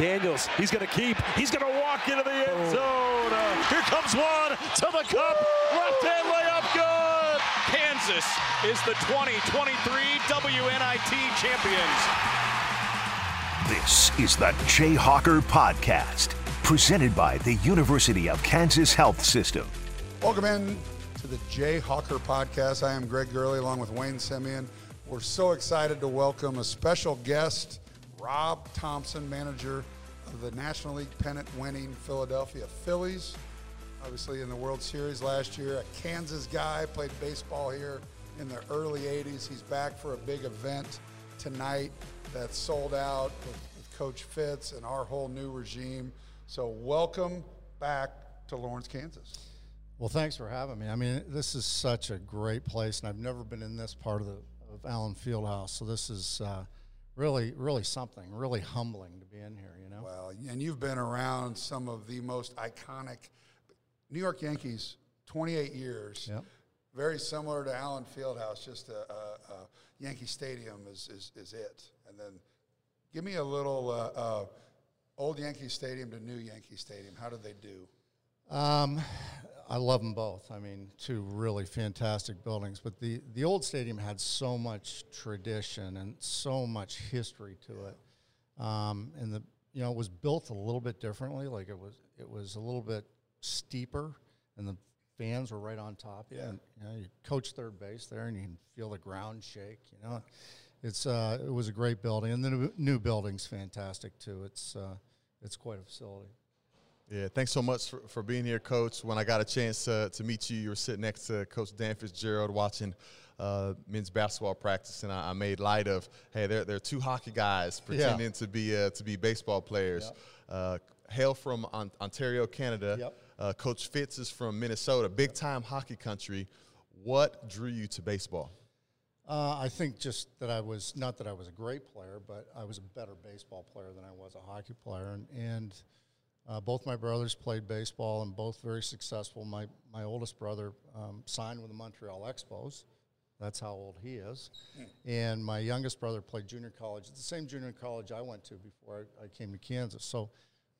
Daniels, he's going to keep. He's going to walk into the end zone. Uh, here comes one to the cup. Left hand layup, good. Kansas is the 2023 WNIT champions. This is the Jayhawker Podcast, presented by the University of Kansas Health System. Welcome in to the Jayhawker Podcast. I am Greg Gurley along with Wayne Simien. We're so excited to welcome a special guest, Rob Thomson, manager of the National League pennant winning Philadelphia Phillies. Obviously, in the World Series last year, a Kansas guy, played baseball here in the early 80s. He's back for a big event tonight that's sold out with, with Coach Fitz and our whole new regime. So, welcome back to Lawrence, Kansas. Well, thanks for having me. I mean, this is such a great place, and I've never been in this part of the of Allen Fieldhouse, so this is uh, really, really something, really humbling to be in here. You know. Well, and you've been around some of the most iconic New York Yankees, 28 years. Yep. Very similar to Allen Fieldhouse, just a, a, a Yankee Stadium is, is, is it. And then give me a little uh, uh, old Yankee Stadium to new Yankee Stadium. How did they do? Um, I love them both. I mean, two really fantastic buildings. But the, the old stadium had so much tradition and so much history to it. Um, and the you know it was built a little bit differently. Like it was it was a little bit steeper, and the fans were right on top. you. Yeah. And, you know, you coach third base there, and you can feel the ground shake. You know, it's uh, it was a great building, and the new, new building's fantastic too. It's uh, it's quite a facility. Yeah, thanks so much for, for being here, Coach. When I got a chance uh, to meet you, you were sitting next to Coach Dan Fitzgerald watching uh, men's basketball practice, and I, I made light of, hey, there, there are two hockey guys pretending to be uh, to be baseball players. Uh, hail from on- Ontario, Canada. Yep. Uh, Coach Fitz is from Minnesota, big time hockey country. What drew you to baseball? Uh, I think just that I was not that I was a great player, but I was a better baseball player than I was a hockey player, and and uh, both my brothers played baseball and both very successful. My my oldest brother um, signed with the Montreal Expos. That's how old he is. And my youngest brother played junior college the same junior college I went to before I, I came to Kansas. So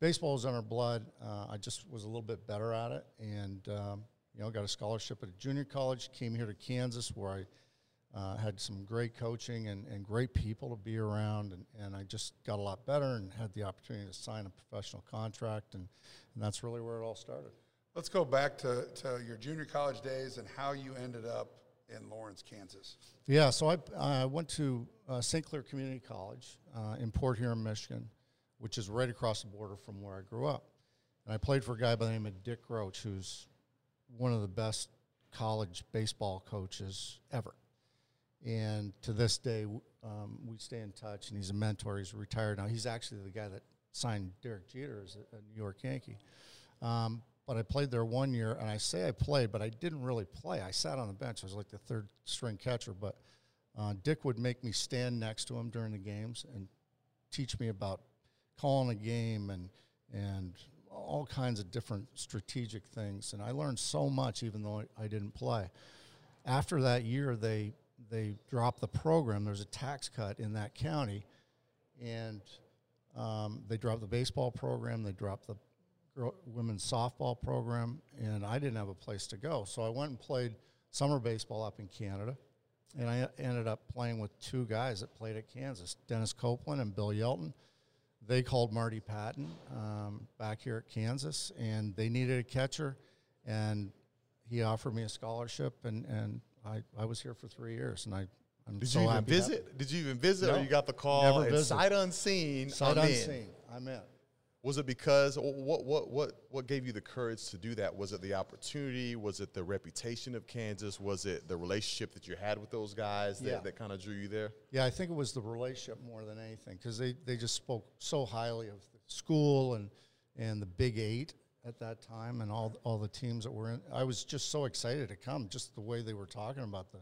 baseball was in our blood. Uh, I just was a little bit better at it, and um, you know, got a scholarship at a junior college. Came here to Kansas where I uh, had some great coaching and, and great people to be around, and, and I just got a lot better and had the opportunity to sign a professional contract, and, and that's really where it all started. Let's go back to, to your junior college days and how you ended up in Lawrence, Kansas. Yeah, so I I went to uh, St. Clair Community College uh, in Port Huron, Michigan, which is right across the border from where I grew up. And I played for a guy by the name of Dick Groch, who's one of the best college baseball coaches ever. And to this day, um, we stay in touch, and he's a mentor. He's retired now. He's actually the guy that signed Derek Jeter as a, New York Yankee. Um, but I played there one year, and I say I played, but I didn't really play. I sat on the bench. I was like the third string catcher. But uh, Dick would make me stand next to him during the games and teach me about calling a game and and all kinds of different strategic things. And I learned so much, even though I, I didn't play. After that year, they they dropped the program. There's a tax cut in that county, and um, they dropped the baseball program. They dropped the girl, women's softball program, and I didn't have a place to go. So I went and played summer baseball up in Canada, and I ended up playing with two guys that played at Kansas, Dennis Copeland and Bill Yelton. They called Marty Pattin um, back here at Kansas, and they needed a catcher, and he offered me a scholarship, and, and I, I was here for three years, and I, I'm Did so you even happy to have- visit? Did you even visit, or No, you got the call never visited. sight unseen? Sight I'm in? unseen. I'm in. Was it because what what what what gave you the courage to do that? Was it the opportunity? Was it the reputation of Kansas? Was it the relationship that you had with those guys that, Yeah. that kind of drew you there? Yeah, I think it was the relationship more than anything because they, they just spoke so highly of the school and and the Big Eight at that time and all all the teams that were in. I was just so excited to come, just the way they were talking about the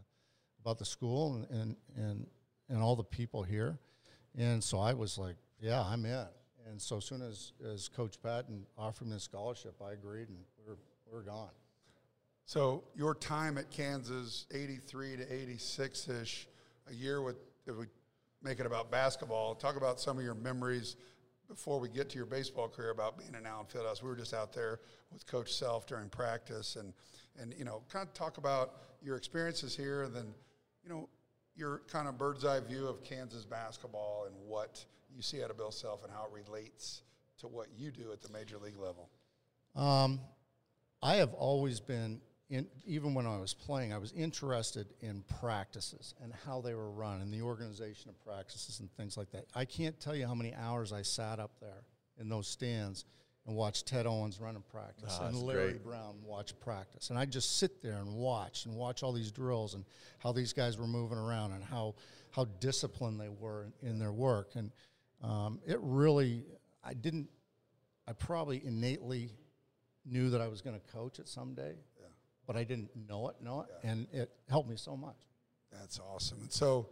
about the school and and and, and all the people here, and so I was like, yeah, I'm in. And so as soon as, as Coach Pattin offered me a scholarship, I agreed, and we're we're gone. So your time at Kansas, 83 to 86 ish, a year with, if we make it about basketball, talk about some of your memories before we get to your baseball career about being an Allen Fieldhouse. We were just out there with Coach Self during practice, and and you know, kind of talk about your experiences here, and then you know your kind of bird's eye view of Kansas basketball and what you see out of Bill Self and how it relates to what you do at the major league level. Um, I have always been, in, even when I was playing, I was interested in practices and how they were run and the organization of practices and things like that. I can't tell you how many hours I sat up there in those stands and watched Ted Owens run a practice Oh, and Larry great. Brown watch practice. And I just sit there and watch and watch all these drills and how these guys were moving around and how, how disciplined they were in, in their work. And um, it really, I didn't, I probably innately knew that I was going to coach it someday, but I didn't know it, know it, and it helped me so much. That's awesome. And so,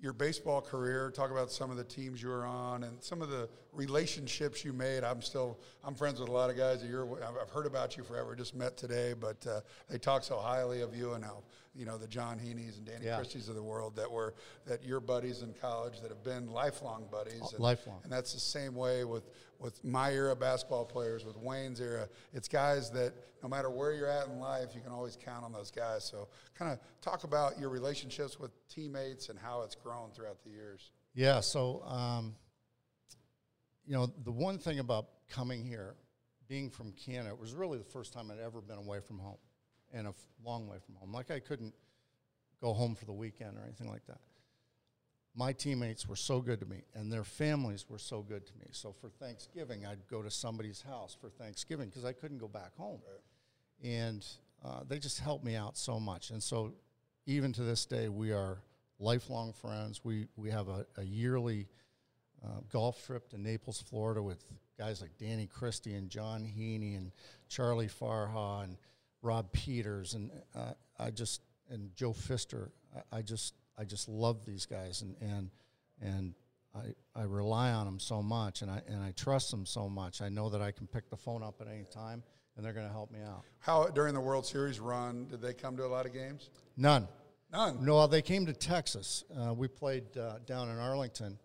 your baseball career, talk about some of the teams you were on and some of the relationships you made. I'm still, I'm friends with a lot of guys that you're, I've I've heard about you forever, just met today, but uh, they talk so highly of you and how, you know, the John Heaney's and Danny Yeah. Christie's of the world that were, that your buddies in college that have been lifelong buddies. And, lifelong. And that's the same way with, with my era basketball players, with Wayne's era. It's guys that no matter where you're at in life, you can always count on those guys. So, kind of talk about your relationships with teammates and how it's grown throughout the years. Yeah, so, um, you know, the one thing about coming here, being from Canada, it was really the first time I'd ever been away from home and a f- long way from home. Like I couldn't go home for the weekend or anything like that. My teammates were so good to me, and their families were so good to me. So for Thanksgiving, I'd go to somebody's house for Thanksgiving because I couldn't go back home. And uh, they just helped me out so much. And so even to this day, we are lifelong friends. We, we have a, a yearly uh, golf trip to Naples, Florida with guys like Danny Christie and John Heaney and Charlie Farha and Rob Peters and uh, I just and Joe Fister. I, I just I just love these guys and and and I, I rely on them so much and I and I trust them so much. I know that I can pick the phone up at any time and they're going to help me out. How during the World Series run did they come to a lot of games? None. None. No, they came to Texas. Uh, we played uh, down in Arlington.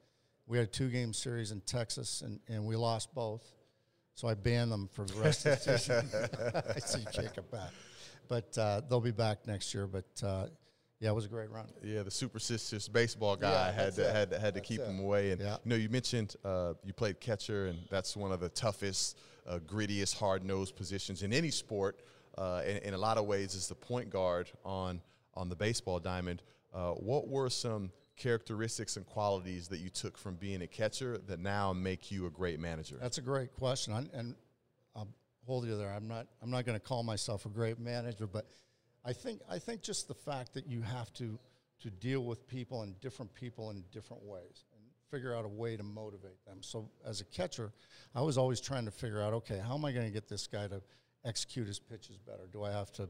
We had a two game series in Texas, and, and we lost both. So I banned them for the rest of the season. I see Jacob back. But uh, they'll be back next year. But uh, yeah, it was a great run. Yeah, the Super Sisters baseball guy Yeah, had to, had to, had to keep it. him away. And Yeah. you know, you mentioned uh, you played catcher, and that's one of the toughest, uh, grittiest, hard nosed positions in any sport. Uh, in, in a lot of ways, is the point guard on on the baseball diamond. Uh, what were some characteristics and qualities that you took from being a catcher that now make you a great manager? That's a great question, and, and I'll hold you there. I'm not. I'm not going to call myself a great manager, but I think I think just the fact that you have to to deal with people and different people in different ways and figure out a way to motivate them. So as a catcher, I was always trying to figure out, okay, how am I going to get this guy to execute his pitches better? Do I have to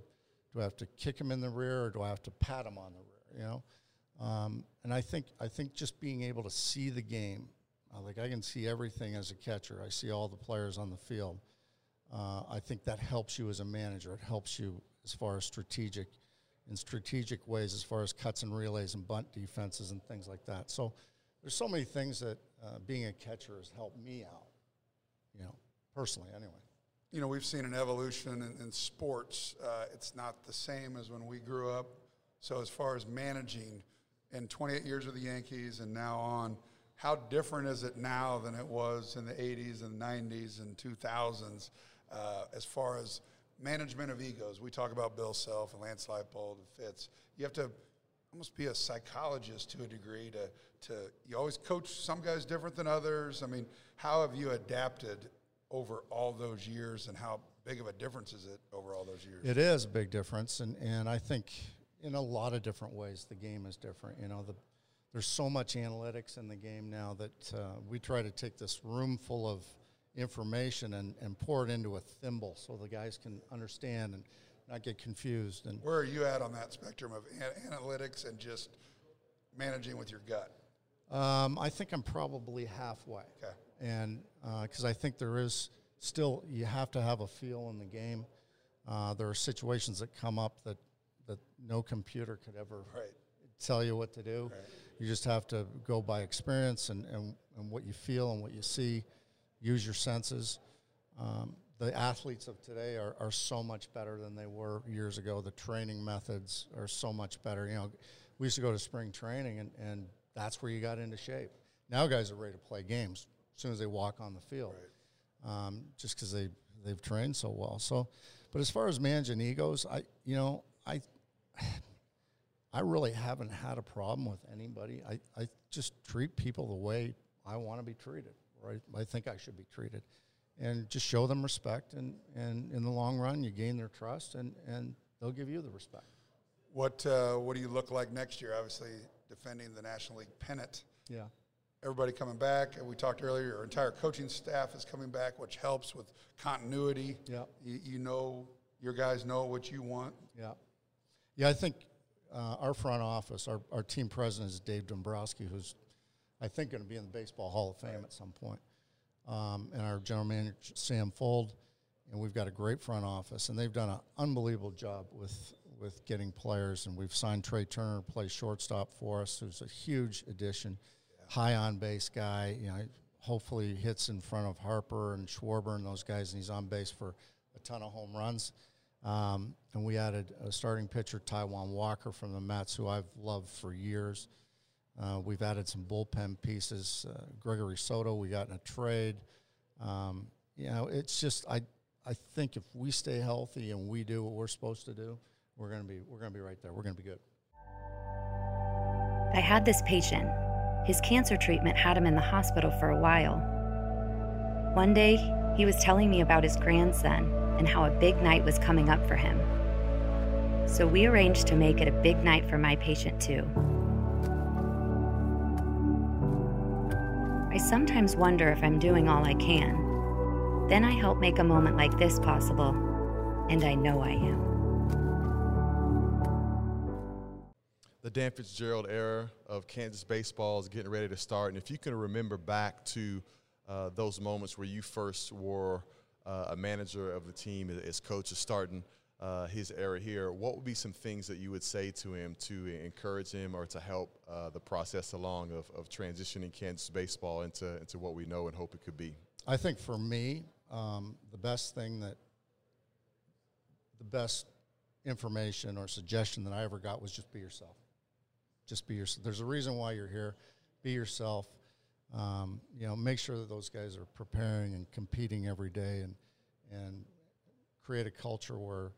do I have to kick him in the rear or do I have to pat him on the rear? You know. Um, and I think I think just being able to see the game, uh, like I can see everything as a catcher. I see all the players on the field. Uh, I think that helps you as a manager. It helps you as far as strategic, in strategic ways, as far as cuts and relays and bunt defenses and things like that. So there's so many things that uh, being a catcher has helped me out. You know, personally, anyway. you know, we've seen an evolution in, in sports. Uh, it's not the same as when we grew up. So, as far as managing in 28 years with the Yankees and now on, how different is it now than it was in the 80s and 90s and 2000s uh, as far as management of egos? We talk about Bill Self and Lance Leipold and Fitz. You have to almost be a psychologist to a degree to, to you always coach some guys different than others. I mean, how have you adapted over all those years and how big of a difference is it over all those years? It is a big difference, and, and I think in a lot of different ways the game is different. You know, the, there's so much analytics in the game now that uh, we try to take this room full of information and, and pour it into a thimble so the guys can understand and not get confused. And Where are you at on that spectrum of an- analytics and just managing with your gut? Um, I think I'm probably halfway. Okay. And because I think there is still, you have to have a feel in the game. Uh, there are situations that come up that, that no computer could ever Right. tell you what to do. You just have to go by experience and, and, and what you feel and what you see. use your senses. Um, the athletes of today are, are so much better than they were years ago. The training methods are so much better. You know, we used to go to spring training, and, and that's where you got into shape. Now guys are ready to play games as soon as they walk on the field, um, just because they they've trained so well. So, but as far as managing egos, I you know I I really haven't had a problem with anybody. I, I just treat people the way I want to be treated, right? I think I should be treated. And just show them respect, and, and in the long run, you gain their trust, and, and they'll give you the respect. What uh, What do you look like next year? Obviously, defending the National League pennant. Yeah. Everybody coming back. And we talked earlier. Your entire coaching staff is coming back, which helps with continuity. Yeah. You, you know, your guys know what you want. Yeah. Yeah, I think uh, our front office, our, our team president is Dave Dombrowski, who's, I think, going to be in the Baseball Hall of Fame at some point. Um, and our general manager, Sam Fuld. And we've got a great front office, and they've done an unbelievable job with, with getting players. And we've signed Trea Turner to play shortstop for us, who's a huge addition. High on base guy, you know, hopefully hits in front of Harper and Schwarber and those guys, and he's on base for a ton of home runs. Um, and we added a starting pitcher, Taijuan Walker from the Mets, who I've loved for years. Uh, we've added some bullpen pieces. Uh, Gregory Soto, we got in a trade. Um, you know, it's just I I think if we stay healthy and we do what we're supposed to do, we're gonna be we're gonna be right there. We're gonna be good. I had this patient. His cancer treatment had him in the hospital for a while. One day, he was telling me about his grandson and how a big night was coming up for him. So we arranged to make it a big night for my patient, too. I sometimes wonder if I'm doing all I can. Then I help make a moment like this possible, and I know I am. The Dan Fitzgerald era of Kansas baseball is getting ready to start. And if you can remember back to uh, those moments where you first were uh, a manager of the team as coach is starting uh, his era here, what would be some things that you would say to him to encourage him or to help uh, the process along of, of transitioning Kansas baseball into, into what we know and hope it could be? I think for me, um, the best thing that the best information or suggestion that I ever got was just be yourself. Just be yourself. There's a reason why you're here. Be yourself. Um, you know, make sure that those guys are preparing and competing every day, and and create a culture where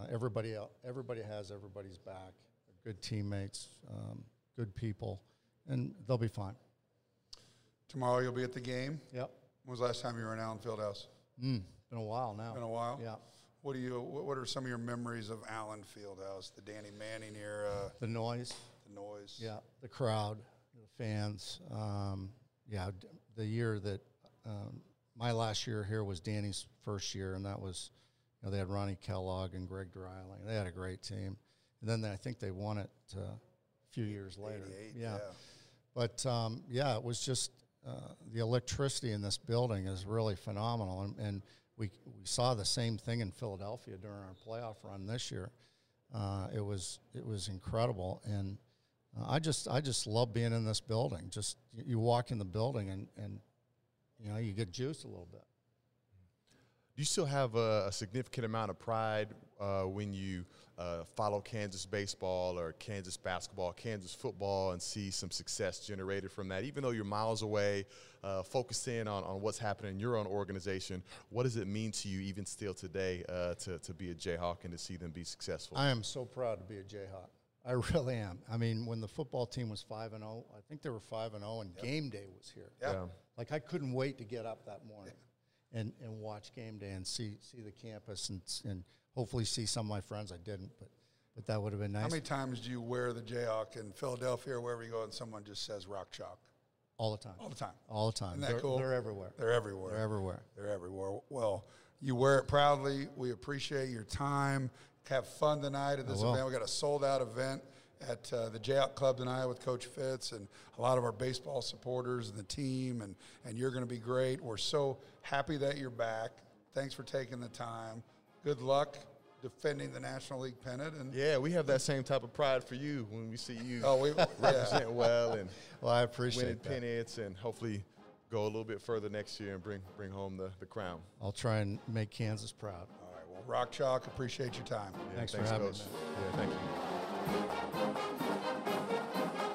uh, everybody everybody has everybody's back. Good teammates, um, good people, and they'll be fine. Tomorrow you'll be at the game. Yep. When was the last time you were in Allen Fieldhouse? Mm, been a while now. Been a while. Yeah. What do you? What are some of your memories of Allen Fieldhouse? The Danny Manning era, The noise. the noise. Yeah, the crowd, the fans. Um, yeah, the year that um, my last year here was Danny's first year, and that was, you know, they had Ronnie Kellogg and Greg Dreiling. They had a great team, and then they, I think they won it uh, a few years later. yeah. yeah. but um, yeah, it was just uh, the electricity in this building is really phenomenal, and, and we we saw the same thing in Philadelphia during our playoff run this year. Uh, it was it was incredible, and I just I just love being in this building. Just you, walk in the building and and you know you get juiced a little bit. Do you still have a, a significant amount of pride uh, when you uh, follow Kansas baseball or Kansas basketball, Kansas football, and see some success generated from that? Even though you're miles away, uh, focus in on, on what's happening in your own organization. What does it mean to you, even still today, uh, to, to be a Jayhawk and to see them be successful? I am so proud to be a Jayhawk. I really am. I mean, when the football team was five and zero, I think they were five and zero, and game day was here. Yeah. Yeah. Like I couldn't wait to get up that morning and, and watch game day and see see the campus and and hopefully see some of my friends. I didn't, but but that would have been nice. How many times do you wear the Jayhawk in Philadelphia or wherever you go, and someone just says Rock Chalk? all the time. All the time. All the time. Isn't that they're, cool? they're everywhere. They're everywhere. They're everywhere. They're everywhere. Well, you wear it proudly. We appreciate your time. Have fun tonight at this event. We got a sold out event at uh, the Jayhawk Club tonight with Coach Fitz and a lot of our baseball supporters and the team, and, and you're going to be great. We're so happy that you're back. Thanks for taking the time. Good luck defending the National League pennant. And yeah, we have that same type of pride for you when we see you oh, we yeah. represent well and Well, I appreciate winning that. pennants and hopefully go a little bit further next year and bring bring home the, the crown. I'll try and make Kansas proud. All right. Well, Rock Chalk, appreciate your time. Yeah, Thanks for having me, Coach. Yeah, thank you.